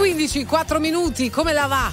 15, 4 minuti, come la va?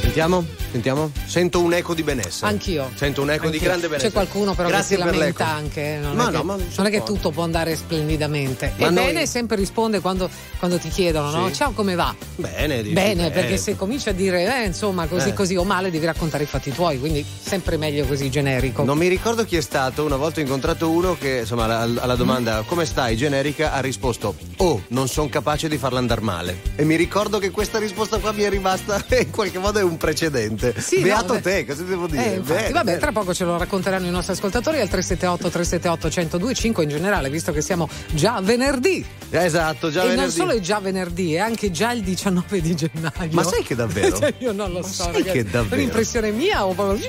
Sentiamo? Sentiamo? Sento un eco di benessere. Anch'io. Sento un eco Anch'io. di grande benessere. C'è qualcuno però Grazie che si lamenta l'eco. anche. Non Ma è no, che, ma non è che tutto può andare splendidamente. Ma e noi- bene sempre risponde quando, quando ti chiedono, no? Sì. Ciao, come va? Bene, dici, Bene, eh, perché se cominci a dire, eh, insomma, così Eh. così o male, devi raccontare i fatti tuoi, quindi sempre meglio così generico. Non mi ricordo chi è stato, una volta ho incontrato uno che insomma alla, alla domanda come stai generica ha risposto oh non sono capace di farla andare male e mi ricordo che questa risposta qua mi è rimasta in qualche modo è un precedente Sì, no, beato beh. te cosa devo dire Eh, infatti, Bene, vabbè, bene. tra poco ce lo racconteranno i nostri ascoltatori al 378 378 1025 in generale, visto che siamo già venerdì. esatto già e non venerdì solo è già venerdì, è anche già il 19 di gennaio. Ma sai che davvero? Cioè, io non lo Ma so, sai che davvero? È un'impressione mia o proprio.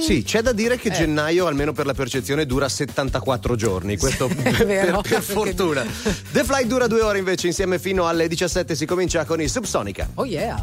Sì, c'è da dire che Eh. gennaio, almeno per la percezione, dura 74 giorni. Questo per, vero, per perché- fortuna. The Fly dura due ore invece, insieme fino alle 17 si comincia con i Subsonica. Oh yeah.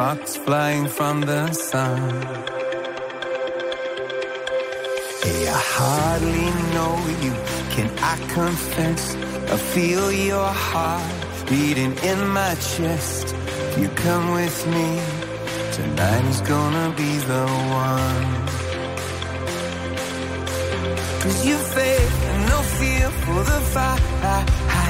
Sparks flying from the sun. Hey, I hardly know you. Can I confess? I feel your heart beating in my chest. You come with me, tonight is gonna be the one. Cause you faith and no fear for the fight.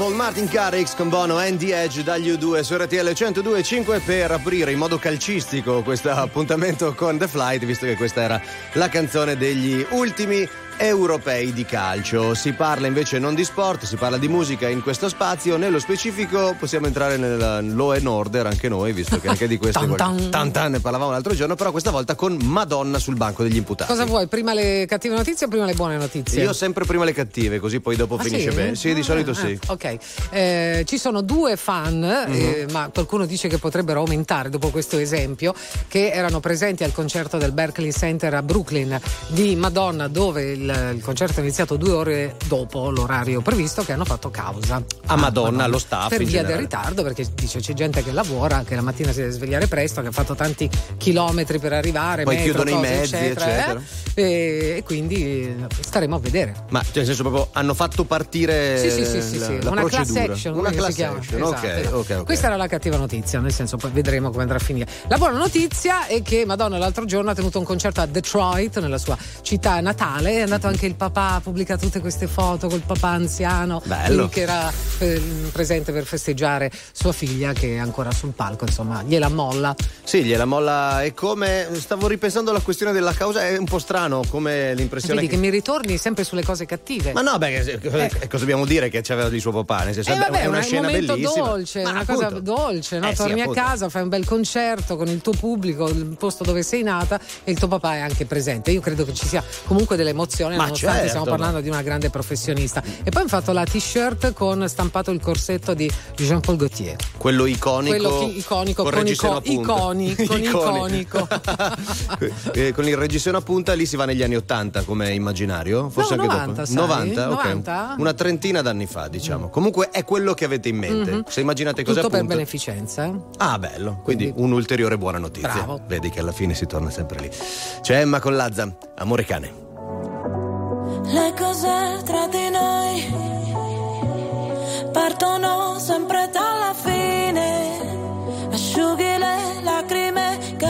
People, Martin Garrix con Bono, Andy Edge dagli U2 su RTL 102.5 per aprire in modo calcistico questo appuntamento con The Flight, visto che questa era la canzone degli ultimi europei di calcio. Si parla invece non di sport, si parla di musica in questo spazio. Nello specifico possiamo entrare nel Law and Order anche noi, visto che anche di questo ne parlavamo l'altro giorno, però questa volta con Madonna sul banco degli imputati. Cosa vuoi? Prima le cattive notizie o prima le buone notizie? Io sempre prima le cattive, così poi dopo Ah, finisce sì? bene. Sì, di Ah, solito ah, sì. Ok, Eh, ci sono due fan, eh, ma qualcuno dice che potrebbero aumentare dopo questo esempio, che erano presenti al concerto del Berkeley Center a Brooklyn di Madonna, dove il, il concerto è iniziato due ore dopo l'orario previsto, che hanno fatto causa A Madonna, allo staff Per via generale. del ritardo, perché dice c'è gente che lavora, che la mattina si deve svegliare presto, che ha fatto tanti chilometri per arrivare, Poi metro, chiudono i cose, mezzi, eccetera, eccetera. eh. E, e quindi eh, staremo a vedere. Ma cioè, nel senso proprio hanno fatto partire Sì, sì, sì, sì, la, sì. la una class procedura. action, Una class action, Esatto, ok, esatto. ok, ok. Questa era la cattiva notizia, nel senso poi vedremo come andrà a finire. La buona notizia è che Madonna l'altro giorno ha tenuto un concerto a Detroit, nella sua città natale, è andato anche il papà, ha pubblicato tutte queste foto col papà anziano Bello. che era eh, presente per festeggiare sua figlia che è ancora sul palco, insomma, gliela molla. Sì, gliela molla e come stavo ripensando alla questione della causa, è un po' strano come l'impressione Vedi che... che mi ritorni sempre sulle cose cattive. Ma no, beh, che- eh, cosa dobbiamo dire che c'aveva di suo papà? Nel senso, Eh vabbè, è una un scena bellissima. dolce, Ma una appunto. cosa dolce, no? Eh sì, Torni a appunto. casa, fai un bel concerto con il tuo pubblico, il posto dove sei nata e il tuo papà è anche presente. Io credo che ci sia comunque dell'emozione, Ma nonostante certo, stiamo parlando di una grande professionista. E poi hanno fatto la t-shirt con stampato il corsetto di Jean-Paul Gaultier. Quello iconico. Quello chi- iconico, con con ico- iconi, con iconico. Eh, con il reggiseno a punta lì si va negli anni 80 come immaginario? Forse No, anche 90, dopo. sai? 90? Ok. 90? Una trentina d'anni fa, diciamo. Comunque è quello che avete in mente. Se immaginate Mhm. Tutto per beneficenza. eh? Ah, bello. Quindi, Quindi- un'ulteriore buona notizia. Bravo. Vedi che alla fine si torna sempre lì. C'è Emma con Lazza, amore cane. Le cose tra di noi partono sempre dalla fine. Asciughi le lacrime che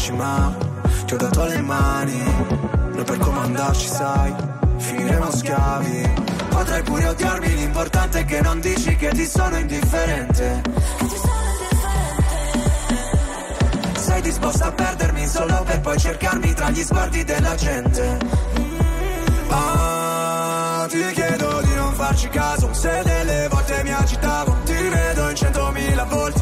calci, ma ti ho dato le mani. Noi per comandarci, sai, finiremo schiavi. Potrai pure odiarmi, l'importante è che non dici che ti sono indifferente. Sei disposta a perdermi solo per poi cercarmi tra gli sguardi della gente. Ah, ti chiedo di non farci caso Se delle volte mi agitavo Ti vedo in centomila so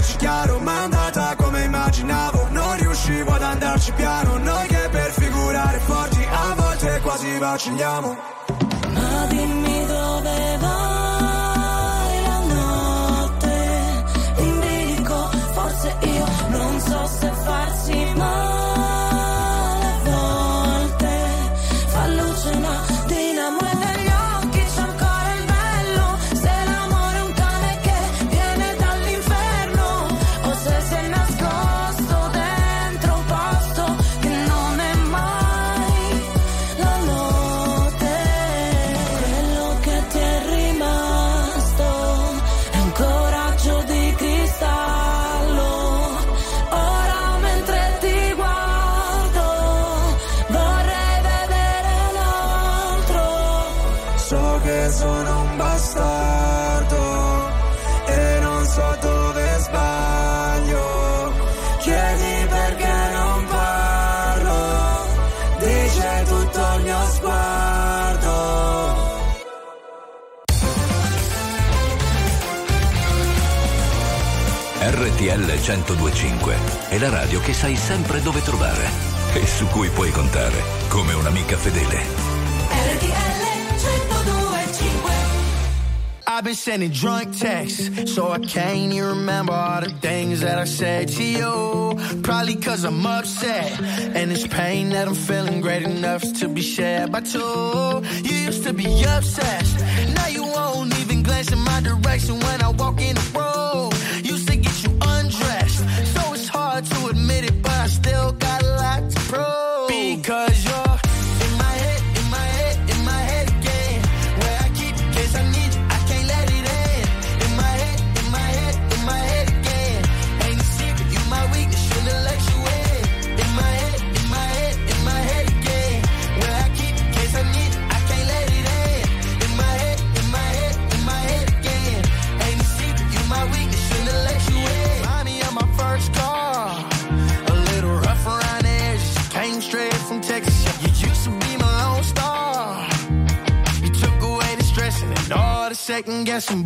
vederci chiaro Ma andata come immaginavo. Non riuscivo ad andarci piano Noi che per figurare forti A volte quasi vacilliamo 1025 è la radio che sai sempre dove trovare e su cui puoi contare come un'amica fedele. RTL 1025 I've been sending drunk texts, so I can't even remember all the things that I said to you. Probably cause I'm upset, and it's pain that I'm feeling great enough to be shared by two. You used to be obsessed, guessing,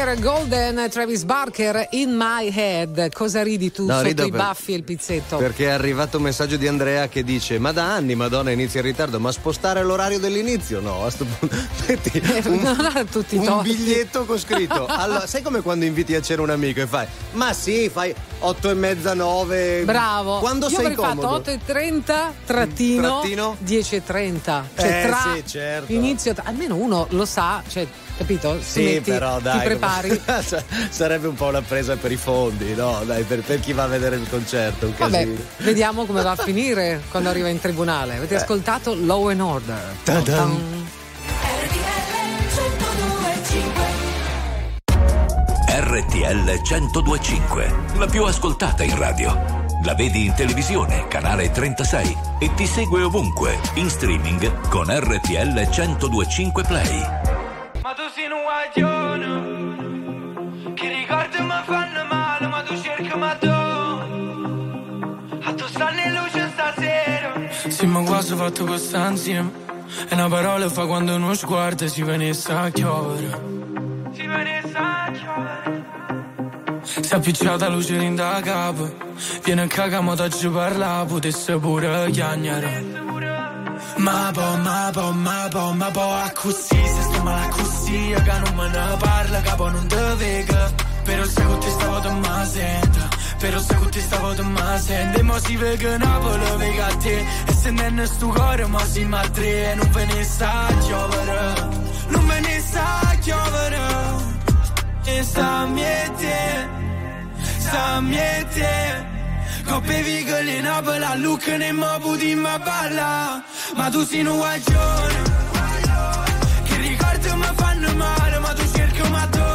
Kara Golden, Travis Barker, In My Head. Cosa ridi tu No, sotto i per- baffi e il pizzetto? Perché è arrivato un messaggio di Andrea che dice: Ma da anni Madonna inizia in ritardo, ma spostare l'orario dell'inizio? No, a sto punto. Metti Eh, tutti i un biglietto con scritto. Allora, sai come quando inviti a cena un amico e fai: Ma sì, fai 8 e mezza, 9. Bravo. Quando Io sei comodo? fatto 8.30 trattino, Trattino? 10.30. Cioè Eh, tra sì, certo. inizio, almeno uno lo sa, cioè, capito? Ti Sì, metti- però dai. Ti prepari. Sarebbe un po' una presa per i fondi, no? Dai, per, per chi va a vedere il concerto. Un Vabbè, casino. vediamo come va a finire quando arriva in tribunale. Avete ascoltato Law and Order? Eh. Ta-dam. RTL 1025, la più ascoltata in radio. La vedi in televisione, canale 36 e ti segue ovunque, in streaming con RTL 1025 Play. Ma tu sei un guaglione Che ricordi mi fanno male Ma tu cerchi ma tu A tu stanno in luce stasera Sì, ma quasi fatto questa insieme. E una parola fa quando uno sguardo si venisse a chiovere. Si venisse a chiovere Si è appicciata luce in da capo. Viene a cagare, ma ci parla, potesse pure chiagnare. Ma po, ma po, ma po, ma po, a così, se sto male a così, che non me ne parla, capo non te vega. Però se con te stavo te ma sento, però se con te stavo te ma sento, e mo si vega Napoli, vega a te, e se non è sto cuore, ma si ma e non ve ne sa giovere, non ve ne sa giovere, e sta sta miete. Coppe vigole in Napoli, a Lucca ne mo puti ma balla. Ma tu sei un guaglione. Che ricordi mi fanno male Ma tu cerchi ma tu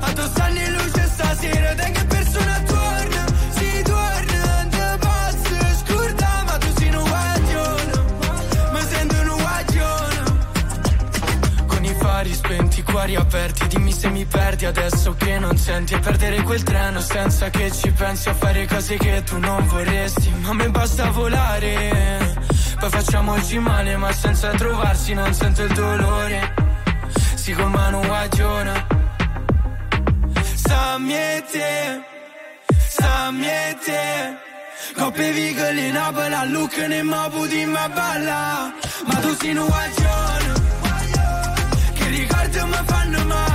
A tu stanno in luce stasera Te che spenti, i cuori aperti Dimmi se mi perdi adesso che non senti. E perdere quel treno senza che ci pensi A fare cose che tu non vorresti. Ma me basta volare Poi facciamoci male ma senza trovarsi Non sento il dolore. Si con mano guagione. Sta miete Sta miete Coppe vigole in Napoli a Lucca ne mo puti ma balla. Ma tu sei un guagione. che ricordi mi fanno male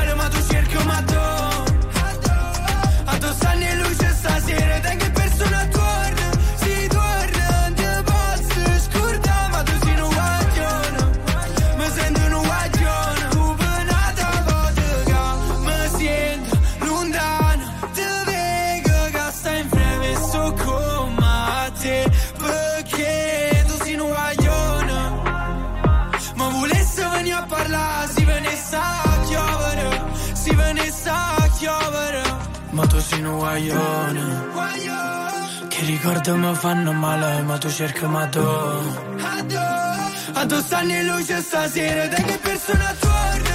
guaglione, che ricordi mi fanno male, ma tu cerchi ma tu. A tu stanno in luce stasera, te che persona torna,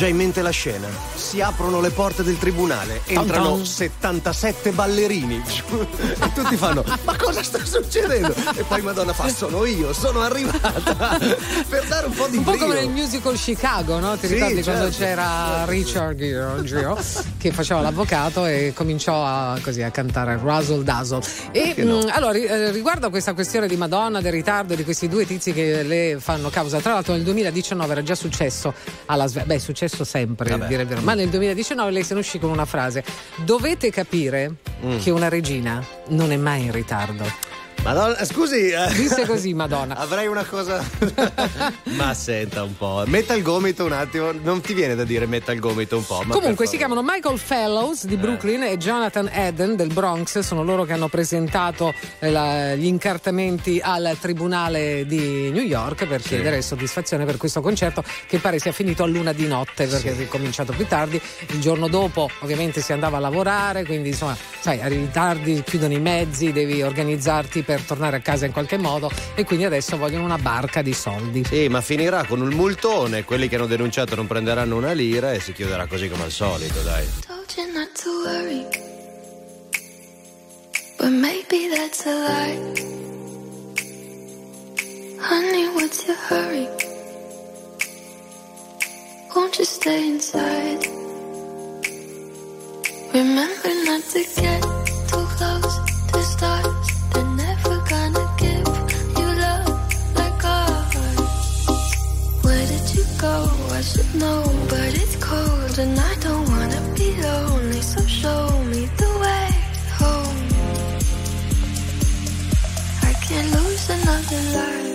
già in mente la scena. Si aprono le porte del tribunale, entrano ton. 77 ballerini. E tutti fanno: Ma cosa sta succedendo? E poi Madonna fa: Sono io, sono arrivata. Per dare un po' di Un po' come brio. nel musical Chicago, no? Ti Sì, ricordi quando certo. c'era Richard Gere, che faceva l'avvocato e cominciò a, così, a cantare Razzle Dazzle. E no? mh, allora, ri- eh, riguardo a questa questione di Madonna, del ritardo di questi due tizi che le fanno causa, tra l'altro nel 2019 era già successo alla Sve- beh, è successo sempre, a dire il vero, ma nel 2019 lei se ne uscì con una frase: Dovete capire Mm. che una regina non è mai in ritardo. Madonna, scusi. eh, Disse così, Madonna. Avrei una cosa. ma senta un po'. Metta il gomito un attimo. Non ti viene da dire metta il gomito un po'. Comunque si chiamano Michael Fellows di Brooklyn e Jonathan Eden del Bronx, sono loro che hanno presentato eh, la- gli incartamenti al tribunale di New York per chiedere soddisfazione per questo concerto che pare sia finito a luna di notte perché è cominciato più tardi. Il giorno dopo ovviamente si andava a lavorare, quindi insomma, sai, arrivi tardi, chiudono i mezzi, devi organizzarti per tornare a casa in qualche modo e quindi adesso vogliono una barca di soldi. Sì, ma finirà con un multone. Quelli che hanno denunciato non prenderanno una lira e si chiuderà così come al solito, dai. Told you not to worry, but maybe that's a lie. Honey, what's your hurry? Won't you stay inside? Remember not to get go? I should know, but it's cold and I don't wanna be lonely. So show me the way home. I can't lose another life.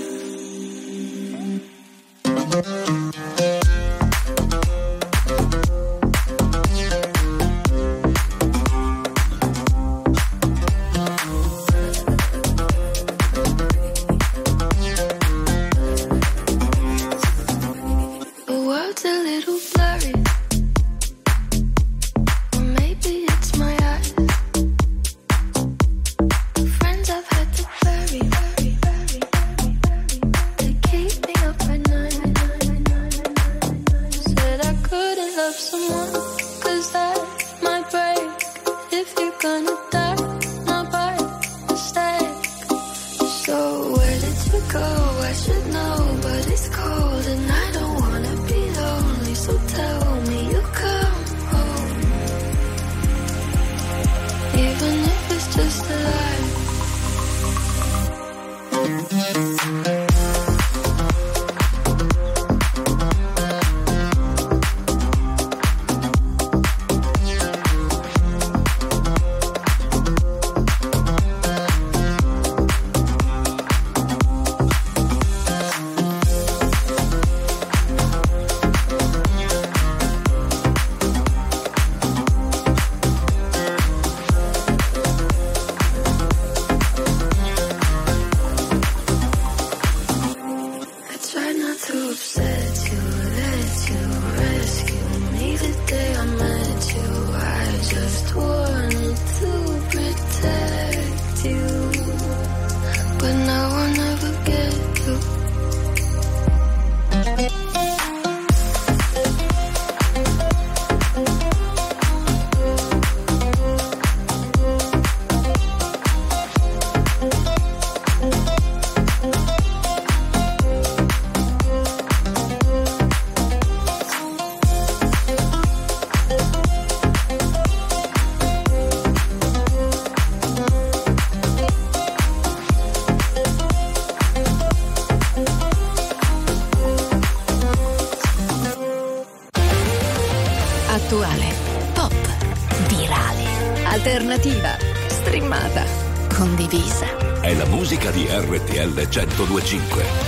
1025.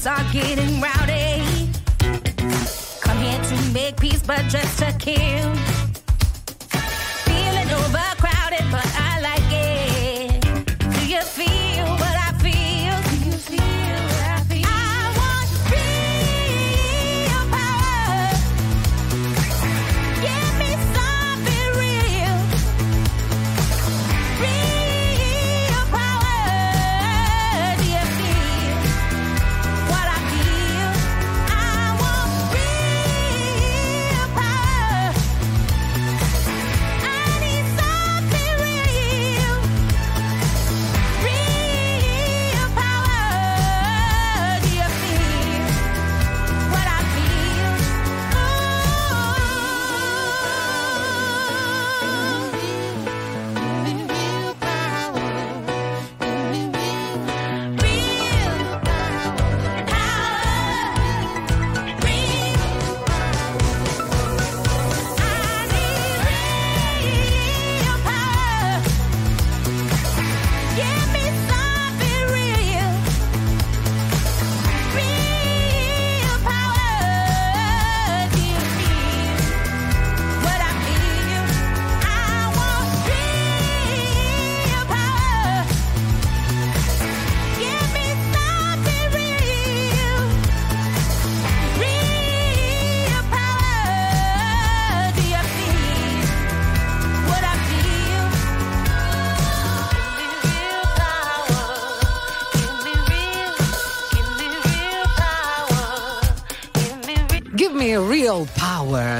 Streets are getting rowdy. Come here to make peace, but just to kill.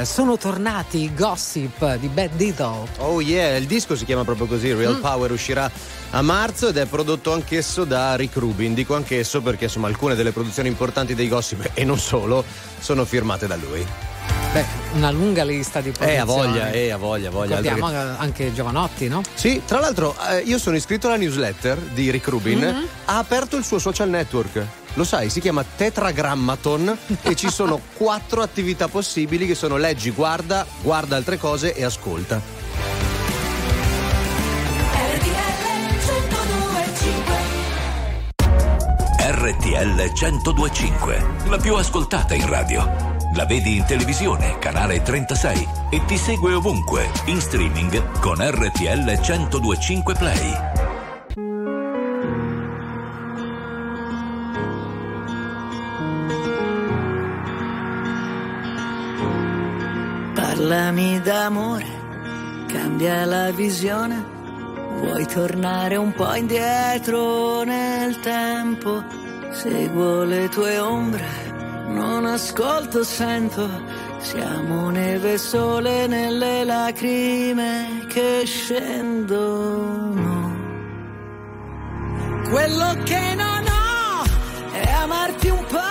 Sono tornati i gossip di Bad Diddle. Oh yeah, il disco si chiama proprio così, Real Mm. Power uscirà a marzo ed è prodotto anch'esso da Rick Rubin. Dico anch'esso perché insomma alcune delle produzioni importanti dei gossip e non solo sono firmate da lui. Beh, una lunga lista di Eh, produzioni. a voglia, eh, a voglia, a voglia. Abbiamo che- anche Giovanotti, no? Sì, tra l'altro eh, io sono iscritto alla newsletter di Rick Rubin, Mhm. ha aperto il suo social network. Lo sai, si chiama Tetragrammaton e ci sono quattro attività possibili che sono leggi, guarda, guarda altre cose e ascolta. RTL 1025, la più ascoltata in radio. La vedi in televisione, canale 36 e ti segue ovunque, in streaming con RTL 1025 Play. Parlami d'amore, cambia la visione. Vuoi tornare un po' indietro nel tempo? Seguo le tue ombre, non ascolto, sento. Siamo neve sole nelle lacrime che scendono. Quello che non ho è amarti un po',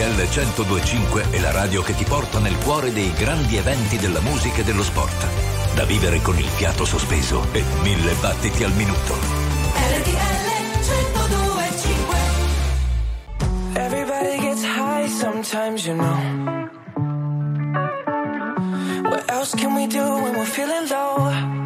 RTL 1025 è la radio che ti porta nel cuore dei grandi eventi della musica e dello sport. Da vivere con il fiato sospeso e mille battiti al minuto. Everybody gets high sometimes, you know. What else can we do when we're feeling low?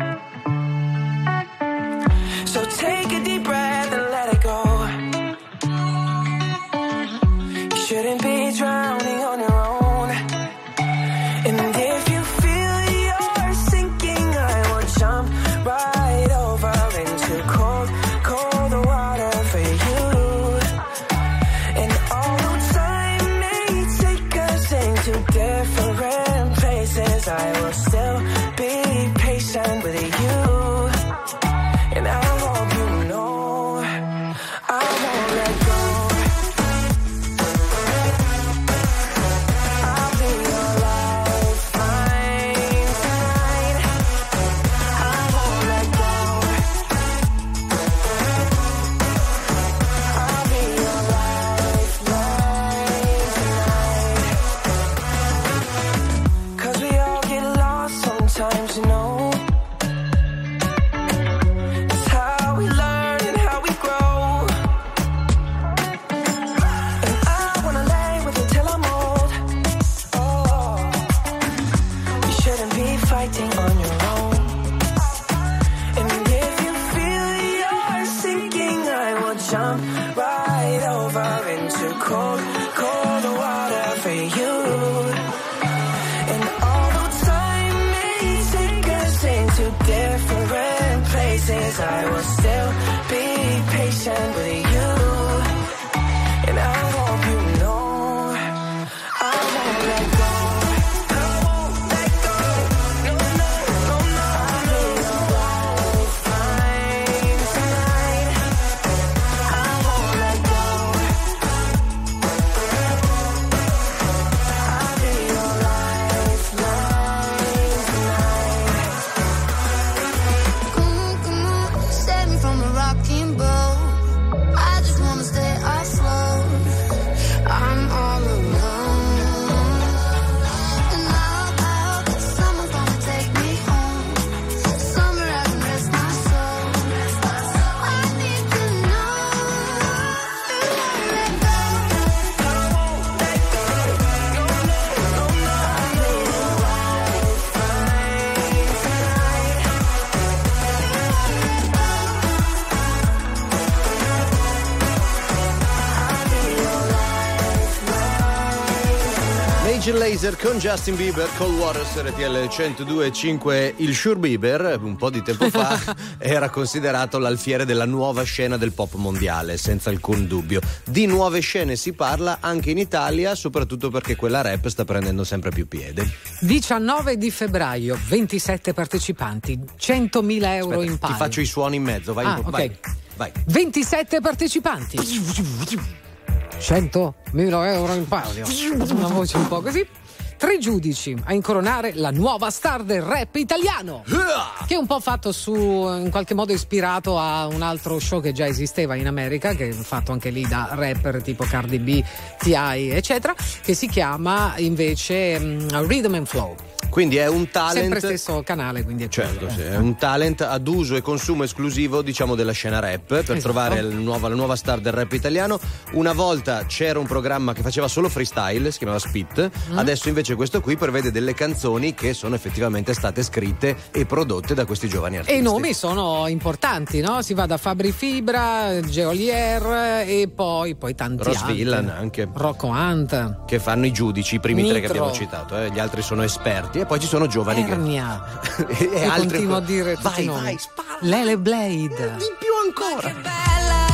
Laser con Justin Bieber, Cold Waters RTL 102.5 il Sure Bieber un po' di tempo fa era considerato l'alfiere della nuova scena del pop mondiale senza alcun dubbio di nuove scene si parla anche in Italia soprattutto perché quella rap sta prendendo sempre più piede 19 di febbraio, 27 partecipanti, 100.000 euro in ti palio. faccio i suoni in mezzo vai, Ah, vai, ok. vai. 27 partecipanti. 100.000 euro in palio. Una voce un po' così. Tre giudici a incoronare la nuova star del rap italiano. Che è un po' fatto su, in qualche modo ispirato a un altro show che già esisteva in America, che è fatto anche lì da rapper tipo Cardi B, T.I., eccetera, che si chiama invece mm, Rhythm and Flow. quindi è un talent Sempre stesso canale, quindi è Certo, sì, è un talent ad uso e consumo esclusivo, diciamo, della scena rap per Esatto. trovare la nuova, la nuova star del rap italiano. Una volta c'era un programma che faceva solo freestyle, si chiamava Spit, Mm. adesso invece questo qui prevede delle canzoni che sono effettivamente state scritte e prodotte da questi giovani artisti. E i nomi sono importanti, no? Si va da Fabri Fibra, Geolier e poi, poi tanti Ross altri. Villan anche. Rocco Hunt. Che fanno i giudici, i primi tre che Nitro. abbiamo citato, eh, gli altri sono esperti e poi ci sono giovani Ernia. che. e Io altri continuo a dire vai, vai, spara. Lele Blade. Di più ancora. Bella era la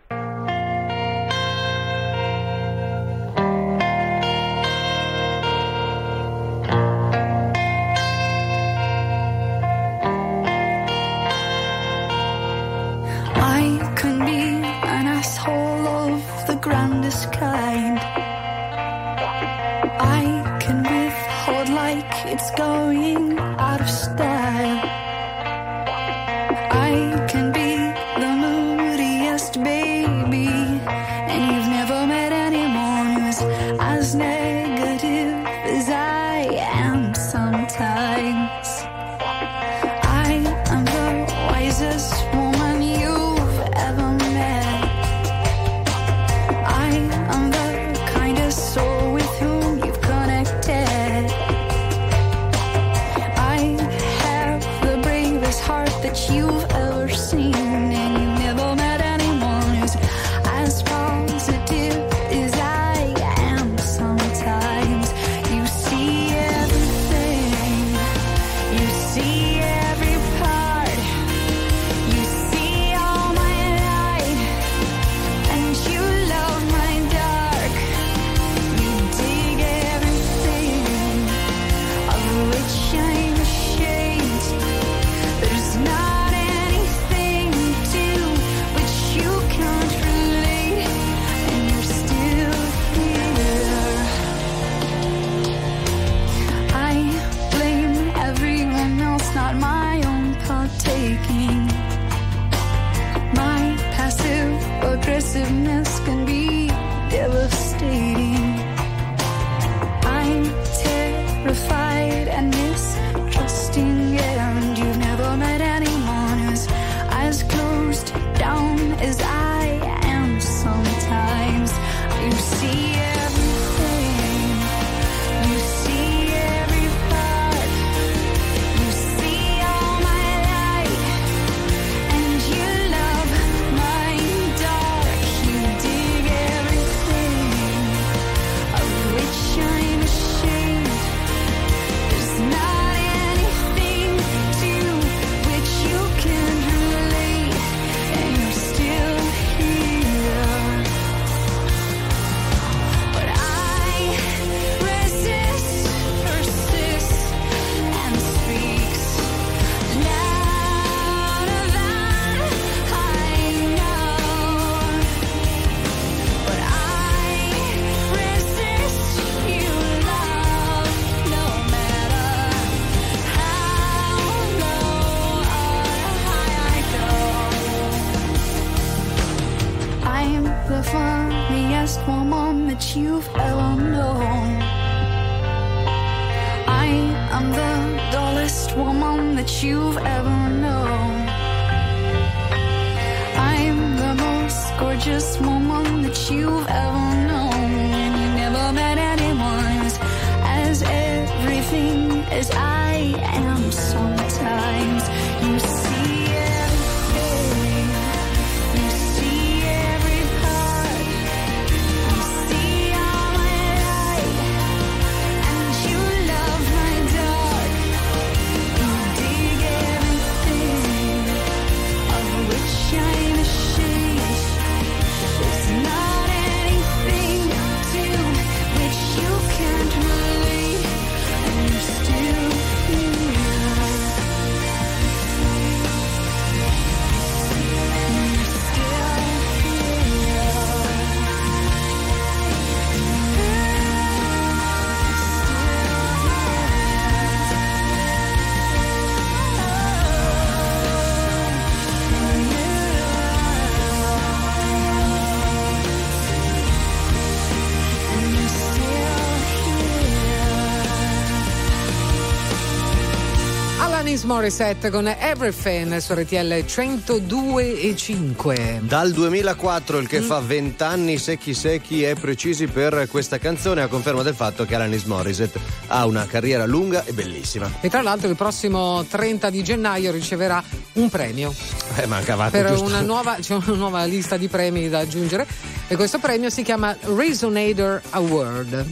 Alanis Morissette con Everything su RTL 102 e 5. Dal 2004, il che Mm. fa 20 anni secchi secchi e precisi per questa canzone, a conferma del fatto che Alanis Morissette ha una carriera lunga e bellissima. E tra l'altro il prossimo 30 di gennaio riceverà un premio Eh, mancavate per una nuova, c'è una nuova lista di premi da aggiungere e questo premio si chiama Resonator Award.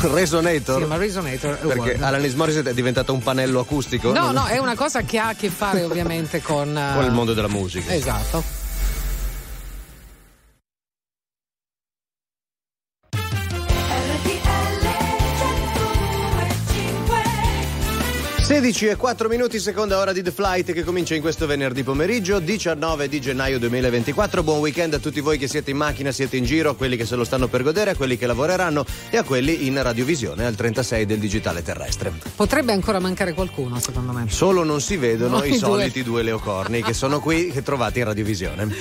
Resonator? Si chiama Resonator Award. Perché Alanis Morissette è diventata un pannello acustico? No, no, è una cosa che ha a che fare ovviamente con, eh, Con il mondo della musica. Esatto. 16 e 4 minuti, seconda ora di The Flight che comincia in questo venerdì pomeriggio, 19 di gennaio 2024. Buon weekend a tutti voi che siete in macchina, siete in giro, a quelli che se lo stanno per godere, a quelli che lavoreranno e a quelli in radiovisione al 36 del digitale terrestre. Potrebbe ancora mancare qualcuno, secondo me. Solo non si vedono Noi i due. soliti due leocorni che sono qui che trovate in radiovisione.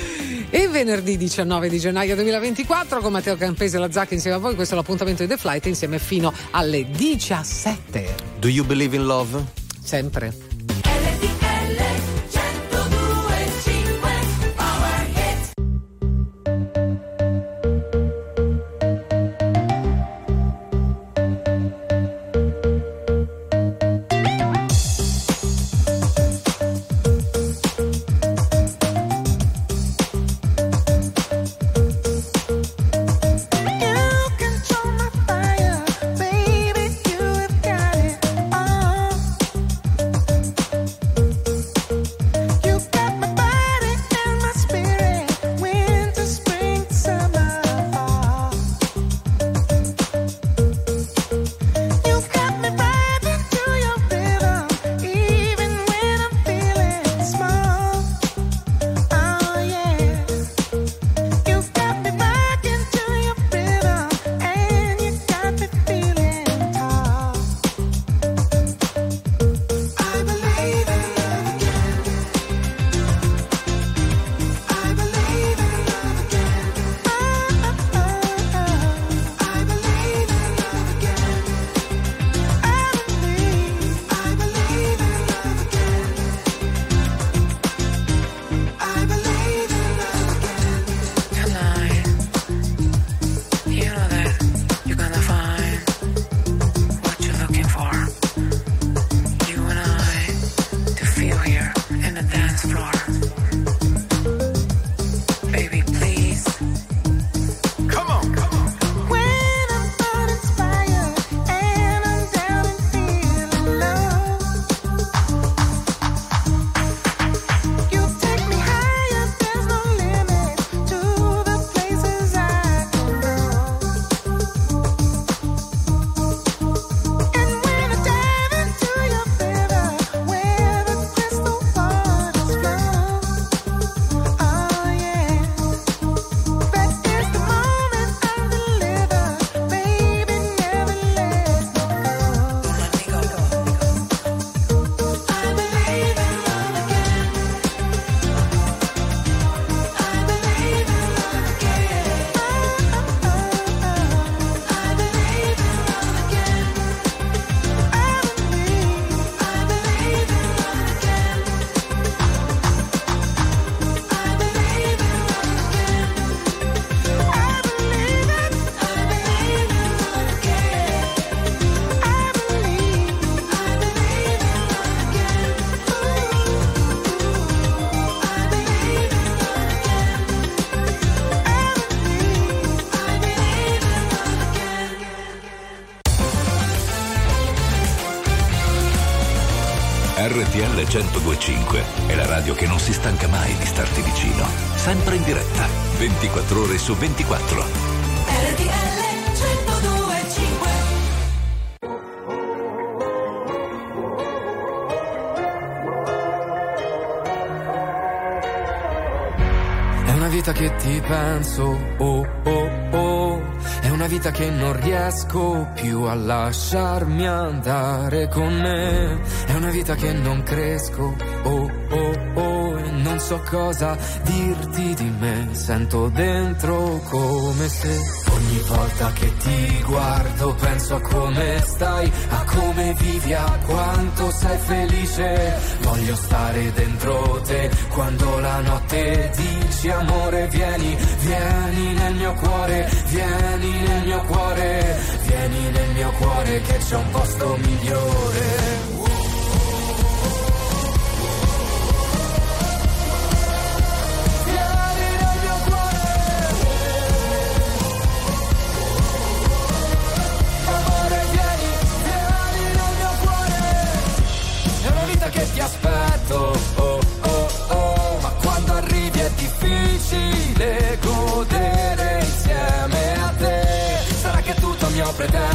E venerdì 19 di gennaio 2024 con Matteo Campese e la Zacca insieme a voi, questo è l'appuntamento di The Flight insieme fino alle 17. Do you believe in love? Sempre. RTL che non si stanca mai di starti vicino. Sempre in diretta, 24 ore su 24. RTL 1025 È una vita che ti penso, oh oh oh. È una vita che non riesco più a lasciarmi andare con me. È una vita che non cresco, oh oh so cosa dirti di me. Sento dentro come se ogni volta che ti guardo penso a come stai, a come vivi, a quanto sei felice. Voglio stare dentro te quando la notte dici amore vieni, vieni nel mio cuore, vieni nel mio cuore, vieni nel mio cuore che c'è un posto migliore. Tutto a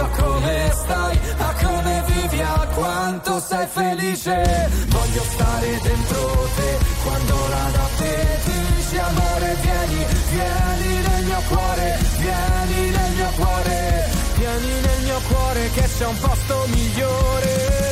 A come stai, a come vivi, a quanto sei felice. Voglio stare dentro te quando la notte dici amore vieni, vieni nel mio cuore, vieni nel mio cuore, vieni nel mio cuore che c'è un posto migliore.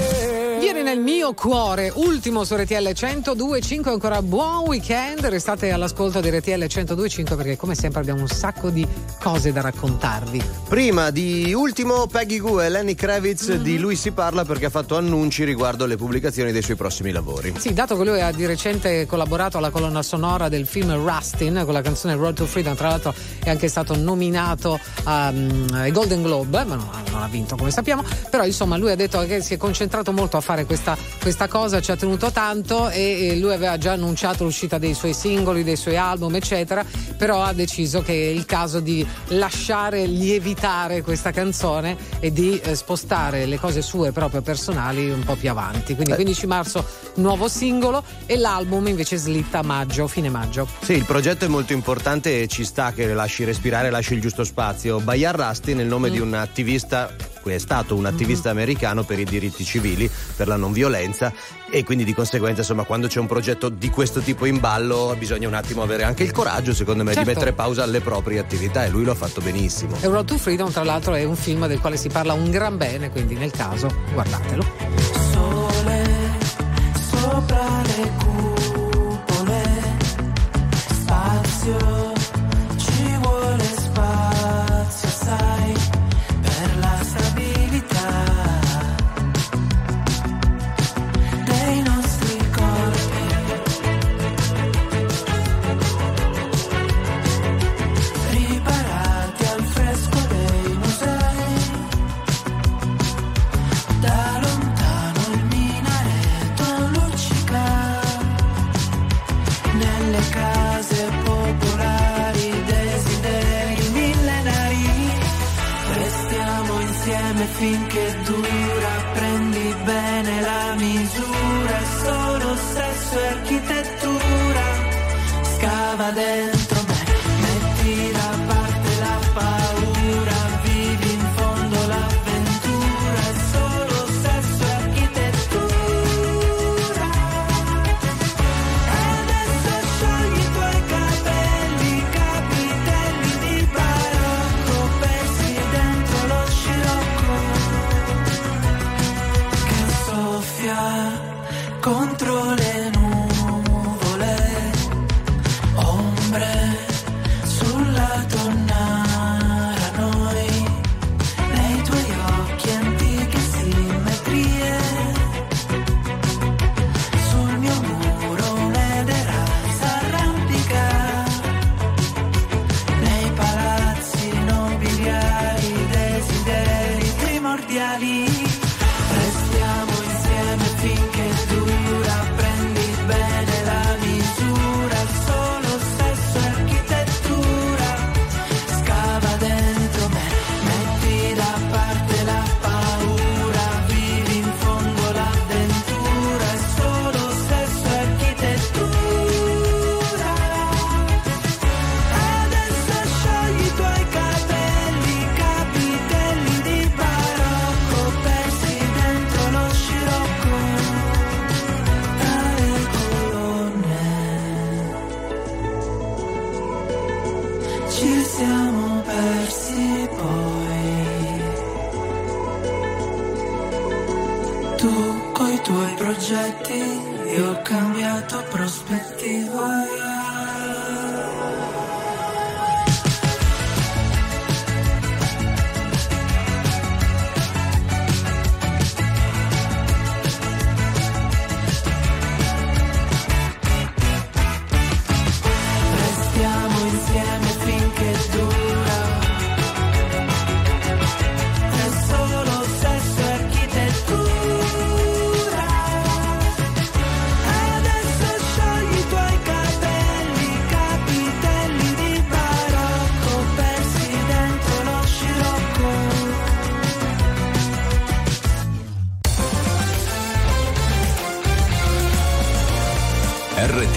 Nel mio cuore, ultimo su RTL 102.5, ancora buon weekend, restate all'ascolto di RTL 102.5 perché come sempre abbiamo un sacco di cose da raccontarvi. Prima di ultimo, Peggy Goo e Lenny Kravitz, di lui si parla perché ha fatto annunci riguardo le pubblicazioni dei suoi prossimi lavori. Sì, dato che lui ha di recente collaborato alla colonna sonora del film Rustin con la canzone Road to Freedom, tra l'altro è anche stato nominato um, ai Golden Globe, ma non, non ha vinto come sappiamo, però insomma lui ha detto che si è concentrato molto a fare questa, questa cosa, ci ha tenuto tanto e, e lui aveva già annunciato l'uscita dei suoi singoli, dei suoi album, eccetera, però ha deciso che è il caso di lasciare lievitare questa canzone e di eh, spostare le cose sue proprio personali un po' più avanti. Quindi 15 marzo nuovo singolo e l'album invece slitta a maggio, fine maggio. Sì, il progetto è molto importante e ci sta che lasci respirare, lasci il giusto spazio. Bayar Rustin è il nome di un attivista è stato un attivista americano per i diritti civili, per la non violenza e quindi di conseguenza insomma quando c'è un progetto di questo tipo in ballo bisogna un attimo avere anche il coraggio secondo me Certo. di mettere pausa alle proprie attività e lui lo ha fatto benissimo. E Road to Freedom, tra l'altro, è un film del quale si parla un gran bene, quindi nel caso guardatelo. Sole sopra le cupole, spazio,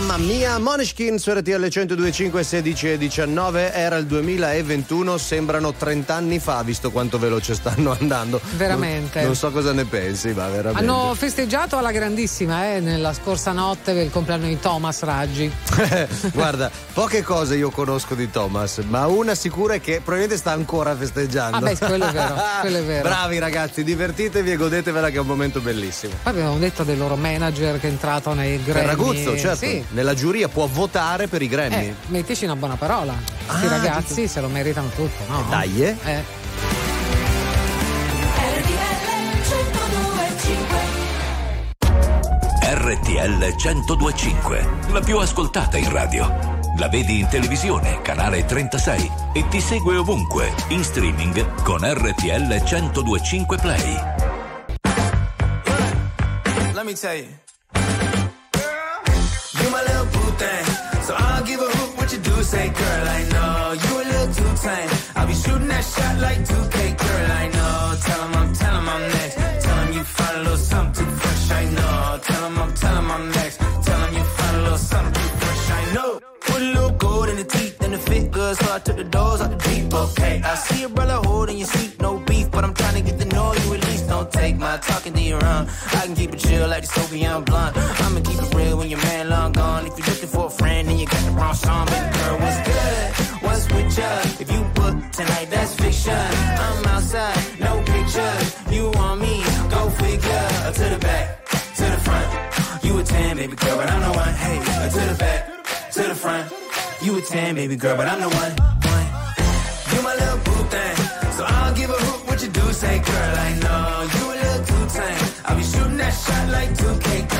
Mamma, mia, Moneshkin su RTL 102.5 16 e 19 era il 2021, sembrano 30 anni fa visto quanto veloce stanno andando. Veramente. Non, non so cosa ne pensi, ma veramente. Hanno festeggiato alla grandissima eh, nella scorsa notte per il compleanno di Thomas Raggi. Guarda, poche cose io conosco di Thomas, ma una sicura è che probabilmente sta ancora festeggiando. Ah, beh, quello è vero, quello è vero. Bravi ragazzi, divertitevi e godetevela che è un momento bellissimo. Poi abbiamo detto del loro manager che è entrato nei Grammy. Ferraguzzo, certo, Sì. Nella giuria può votare per i Grammy. Eh, mettici una buona parola. Questi Ah, ragazzi se lo meritano tutto, no? Dai, eh. Eh. RTL 1025, la più ascoltata in radio. La vedi in televisione, canale 36 e ti segue ovunque, in streaming con RTL 1025 Play. Let me tell. You thing. So I'll give a hoot what you do. Say, girl, I know you a little too tame. I'll be shooting that shot like 2K, girl, I know. Tell 'em I'm, tell I'm next. Tell 'em you find a little something too fresh, I know. Tell 'em I'm, tell I'm next. Tell 'em you find a little something too fresh, I know. Put a little gold in the teeth and the fit good, so I took the doors out the deep, okay. I see a brother holding your seat, no beef, but I'm trying to get to know you at least. Don't take my talking to your own. I can keep it chill like the Soviet blunt. I'ma keep it real when your man long gone. If you're baby girl, what's good? What's with ya? If you book tonight, that's fiction. I'm outside, no pictures. You want me? Go figure. To the back, to the front. You a 10, baby girl, but I'm the one. Hey, to the back, to the front. You a 10, baby girl, but I'm the one. You my little boo thing. So I'll give a hoot what you do. Say, girl, I know you a little too tame. I'll be shooting that shot like 2K, girl,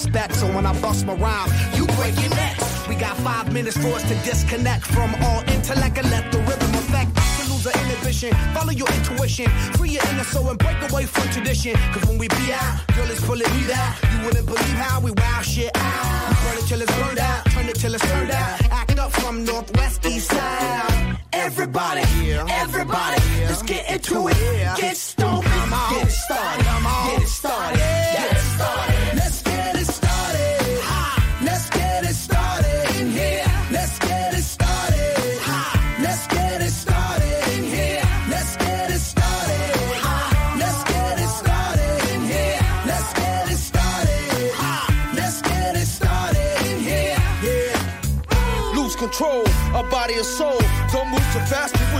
Disrespect, so when I bust my rhyme, you break your neck. We got five minutes for us to disconnect from all intellect and let the rhythm affect lose our inhibition. Follow your intuition, free your inner soul and break away from tradition. Cause when we be out, girl, it's pulling me out. You wouldn't believe how we wow shit out. We burn it till it's burned out, turn it till it's turned out. Act up from northwest east side. Everybody, everybody, let's get into it. Get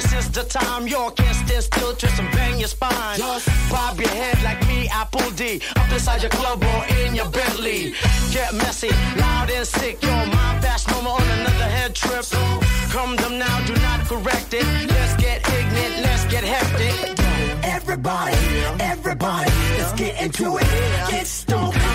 this is the time. You can't stand still, twist and bang your spine. Bob your head like me, Apple D. Up inside your club or in your Bentley. Get messy, loud and sick. Your mind fast, no more on another head trip. Come them now, do not correct it. Let's get ignorant, let's get hectic. Everybody, everybody, let's get into it. Get stupid,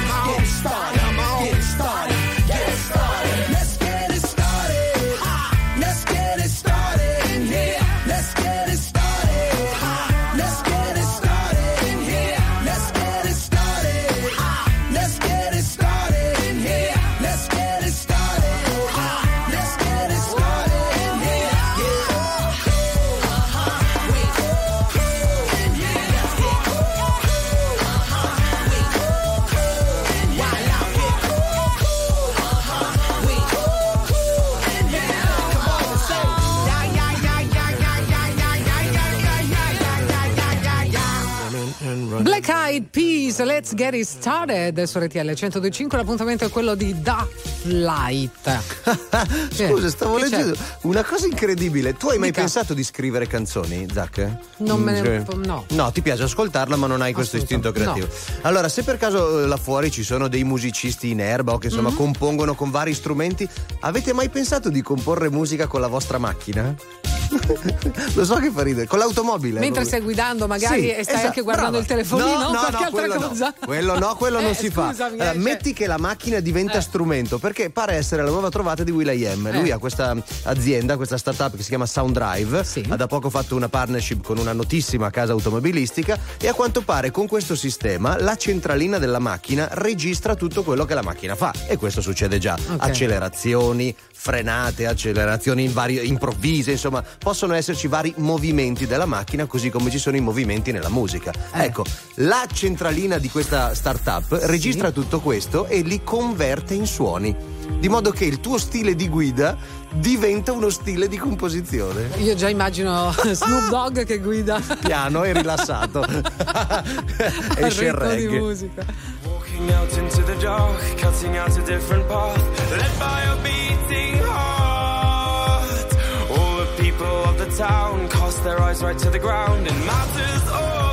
Peas, let's get it started su RTL 1025. L'appuntamento è quello di Da Flight. Scusa, stavo Che c'è? leggendo una cosa incredibile. Tu hai mai Dica. pensato di scrivere canzoni, Zac? Non me ne- no. No, ti piace ascoltarla, ma non hai questo istinto creativo. Allora, se per caso eh, là fuori ci sono dei musicisti in erba o che insomma Mhm. compongono con vari strumenti, avete mai pensato di comporre musica con la vostra macchina? Lo so che fa ridere, con l'automobile. Mentre stai guidando, magari Sì, e stai esatto, anche guardando brava. il telefonino, No, no, qualche no, altra quello no. Quello no, quello non Eh, si fa. Allora, eh, metti che la macchina diventa strumento, perché pare essere la nuova trovata di Will.i.am. Lui Eh. ha questa azienda, questa startup che si chiama Sound Drive. Ha da poco fatto una partnership con una notissima casa automobilistica e a quanto pare con questo sistema la centralina della macchina registra tutto quello che la macchina fa. E questo succede già. Accelerazioni, frenate, accelerazioni in varie- improvvise, insomma, possono esserci vari movimenti della macchina, così come ci sono i movimenti nella musica. Ecco, la centralina di questa startup registra tutto questo e li converte in suoni, di modo che il tuo stile di guida diventa uno stile di composizione. Io già immagino Snoop Dogg che guida. Piano e rilassato. Esce il ritmo di reggae. musica. Walking out into the dark, cutting out a different path, led by a beating heart. All the people of the town cast their eyes right to the ground in matters of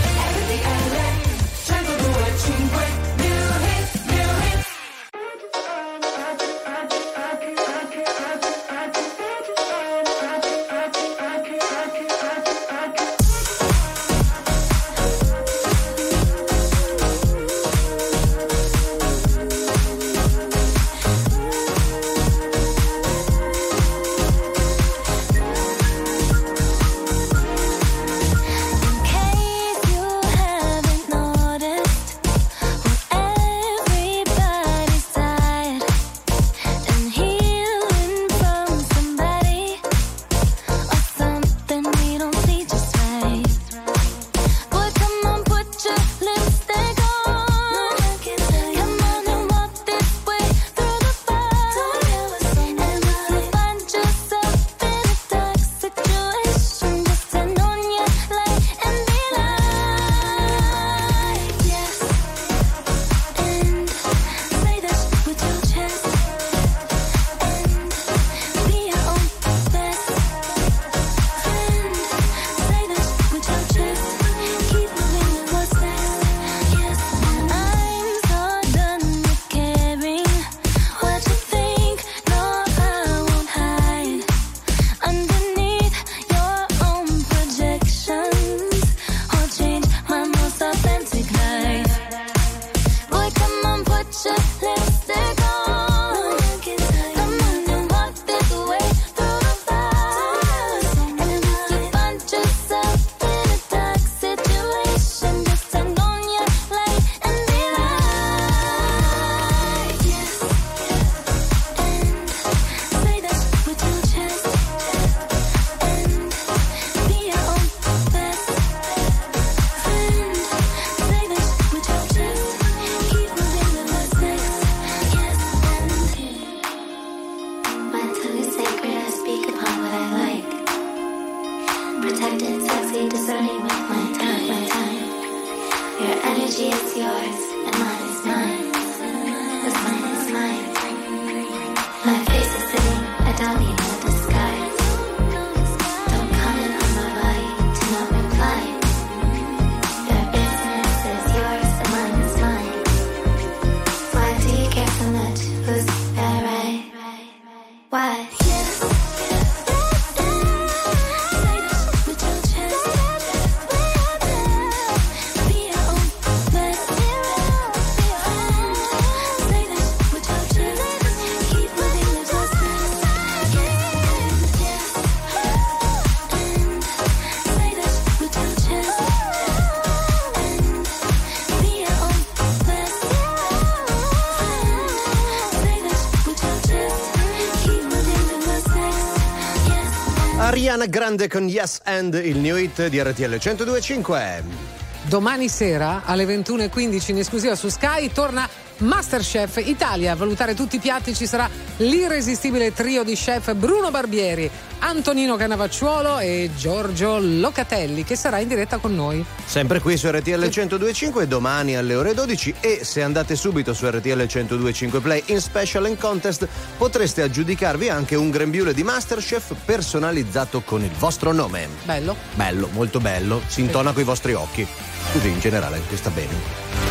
Ariana Grande con Yes and il new hit di RTL 1025. Domani sera alle 21.15 in esclusiva su Sky torna Masterchef Italia. A valutare tutti i piatti ci sarà l'irresistibile trio di chef Bruno Barbieri, Antonino Canavacciuolo e Giorgio Locatelli che sarà in diretta con noi. Sempre qui su RTL 1025 domani alle ore 12 e se andate subito su RTL 1025 Play in Special and Contest potreste aggiudicarvi anche un grembiule di Masterchef personalizzato con il vostro nome. Bello? Bello, molto bello, si intona con i vostri occhi. Così in generale che sta bene.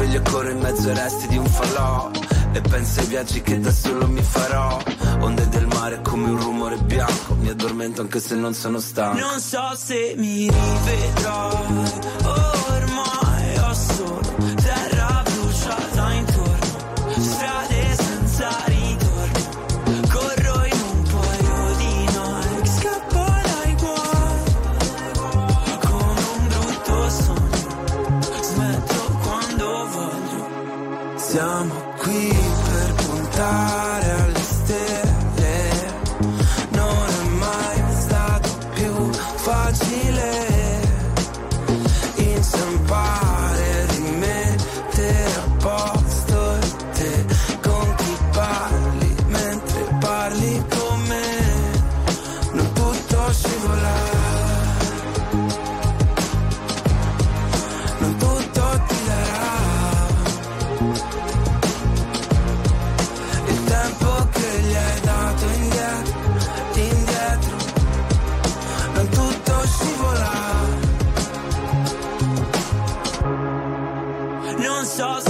sveglio e corro in mezzo ai resti di un falò. E penso ai viaggi che da solo mi farò. Onde del mare come un rumore bianco. Mi addormento anche se non sono stanco. Non so se mi rivedrò. Oh. time sauce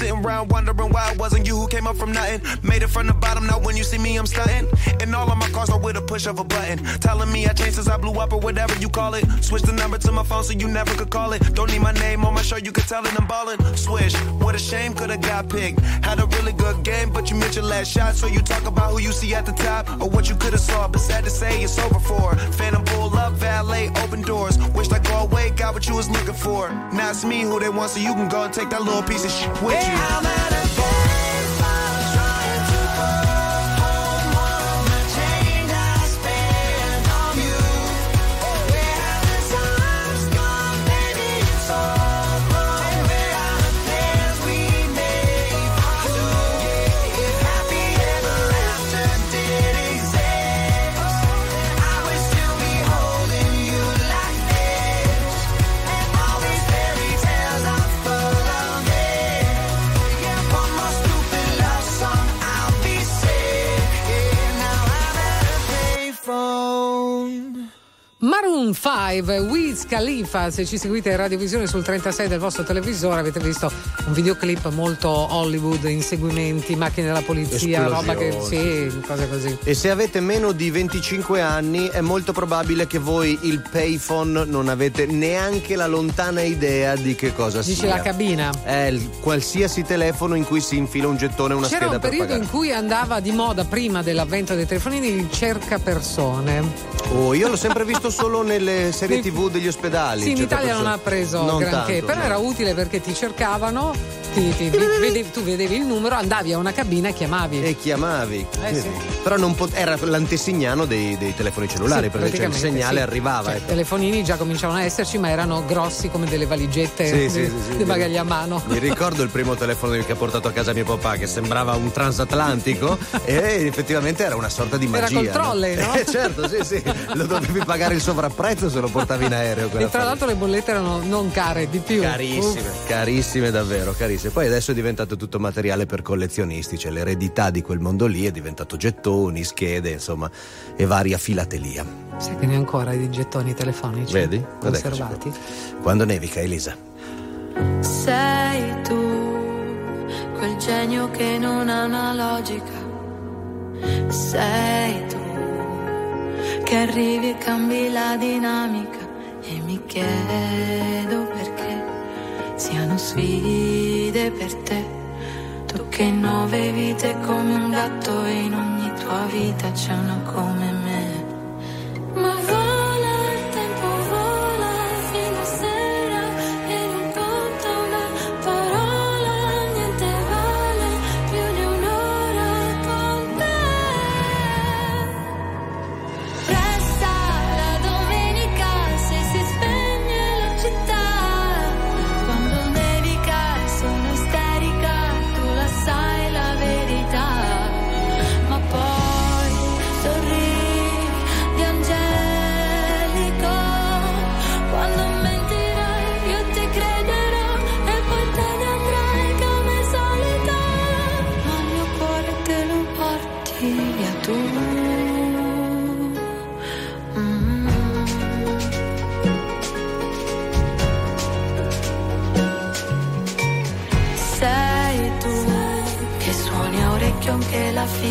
sitting around wondering why it wasn't you who came up from nothing. Made it from the bottom, now when you see me, I'm stunting. And all of my cars are with a push of a button. Telling me I changed since I blew up or whatever you call it. Switch the number to my phone so you never could call it. Don't need my name on my show, you could tell it I'm ballin'. Swish, what a shame, could've got picked. Had a really good game, but you missed your last shot. So you talk about who you see at the top or what you could've saw. But sad to say, it's over for. Phantom pull up, valet, open doors. Wished I go away, got what you was looking for. Now it's me who they want, so you can go and take that little piece of shit with you. Maroon 5, Wiz Khalifa, se ci seguite in radiovisione sul 36 del vostro televisore avete visto un videoclip molto Hollywood, inseguimenti, macchine della polizia, roba che sì, cose così. E se avete meno di 25 anni è molto probabile che voi il payphone non avete neanche la lontana idea di che cosa Dice sia. la cabina. È il qualsiasi telefono in cui si infila un gettone una C'era scheda un per periodo pagare. in cui andava di moda prima dell'avvento dei telefonini il cerca persone. Oh, io l'ho sempre visto solo nelle serie TV degli ospedali. Sì, in Italia non persone- ha preso Non granché, tanto, però no. era utile perché ti cercavano, ti- ti- vedevi- tu vedevi il numero, andavi a una cabina e chiamavi. E chiamavi. Eh, sì. Però non pot- era l'antesignano dei, dei telefoni cellulari, Sì, perché cioè, il segnale sì. arrivava. Cioè, ecco. telefonini già cominciavano a esserci, ma erano grossi come delle valigette Sì, di, bagagli a mano. Mi ricordo il primo telefono che ha portato a casa mio papà, che sembrava un transatlantico e effettivamente era una sorta di Era magia. col trolley, no? Eh, certo, sì, sì. Lo dovevi pagare il sovrapprezzo se lo portavi in aereo. E tra l'altro le bollette erano non care, di più. Carissime, Uff. carissime davvero, carissime. Poi adesso è diventato tutto materiale per collezionisti, cioè l'eredità di quel mondo lì è diventato gettoni, schede, insomma, e varia filatelia. Sai che ne ancora di gettoni telefonici Vedi? Conservati. Quando nevica, Elisa. Sei tu, quel genio che non ha una logica. Sei tu, che arrivi e cambi la dinamica. E mi chiedo perché siano sfide per te. Tu che nove vite come un gatto e in ogni tua vita c'è una come me.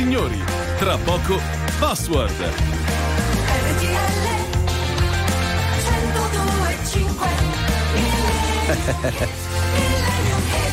signori, tra poco Password.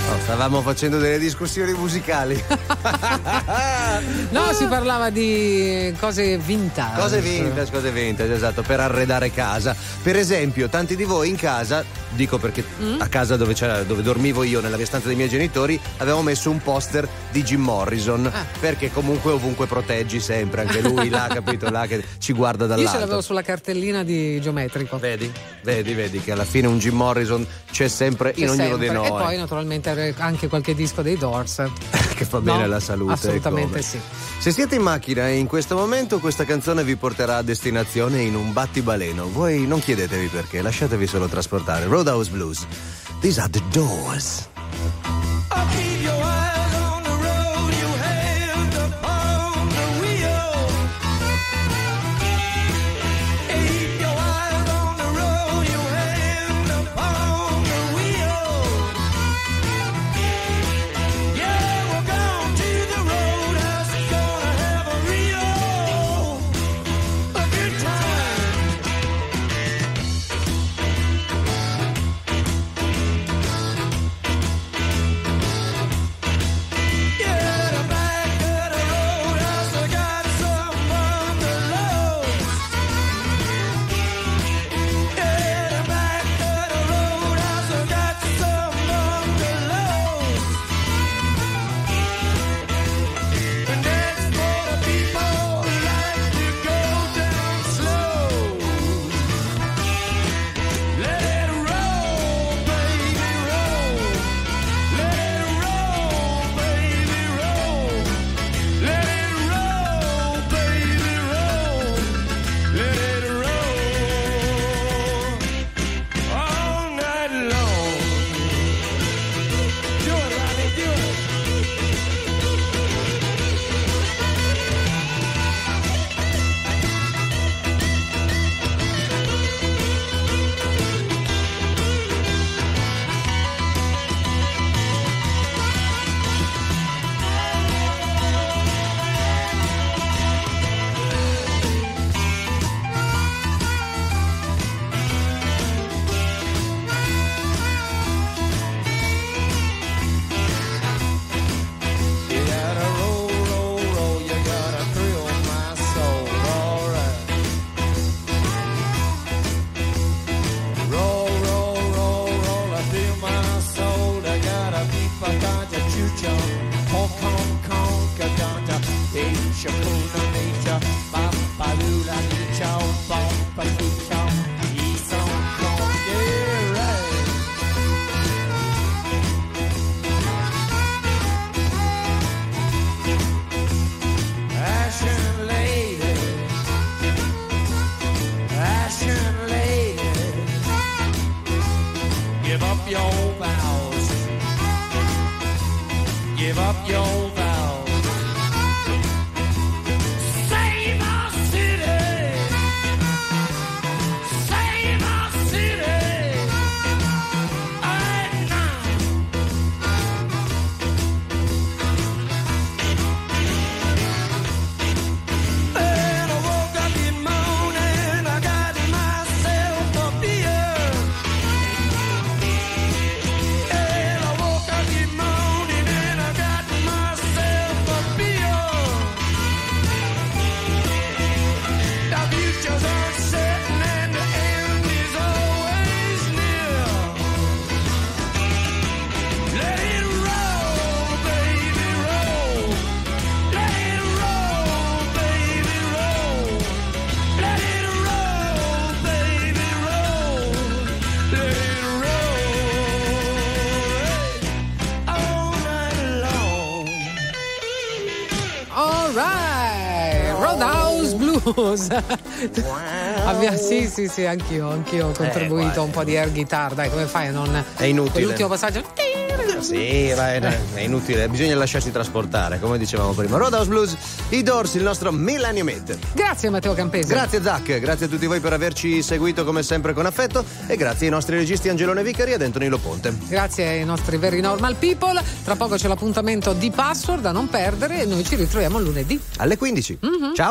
No, stavamo facendo delle discussioni musicali. No, si parlava di cose vintage. Cose vintage, cose vintage, esatto, per arredare casa. Per esempio, tanti di voi in casa, dico perché Mm? a casa dove, c'era- dove dormivo io, nella mia stanza dei miei genitori, avevamo messo un poster di Jim Morrison. Ah. Perché comunque ovunque proteggi sempre, anche lui là, capito, là che ci guarda Io ce dall'alto. l'avevo sulla cartellina di geometrico. Vedi? Vedi, vedi che alla fine un Jim Morrison c'è sempre in C'è ognuno sempre. di noi. E poi naturalmente anche qualche disco dei Doors. che fa bene No, alla salute. assolutamente sì. Se siete in macchina in questo momento, questa canzone vi porterà a destinazione in un battibaleno. Voi non chiedetevi perché, lasciatevi solo trasportare. Roadhouse Blues. These are the doors. Blues. Abbia- sì, sì, sì, anch'io, anch'io ho contribuito guarda. un po' di air guitar. Dai, come fai a non. È inutile. L'ultimo passaggio. Sì, va, è, è inutile, bisogna lasciarsi trasportare, come dicevamo prima. Roadhouse Blues, i Dorsi, il nostro Millennium Hit. Grazie Matteo Campesi. Grazie Zach, grazie a tutti voi per averci seguito come sempre con affetto e grazie ai nostri registi Angelone Vicari ed Antonino Ponte. Grazie ai nostri veri normal people. Tra poco c'è l'appuntamento di password da non perdere e noi ci ritroviamo lunedì. Alle 15. Ciao.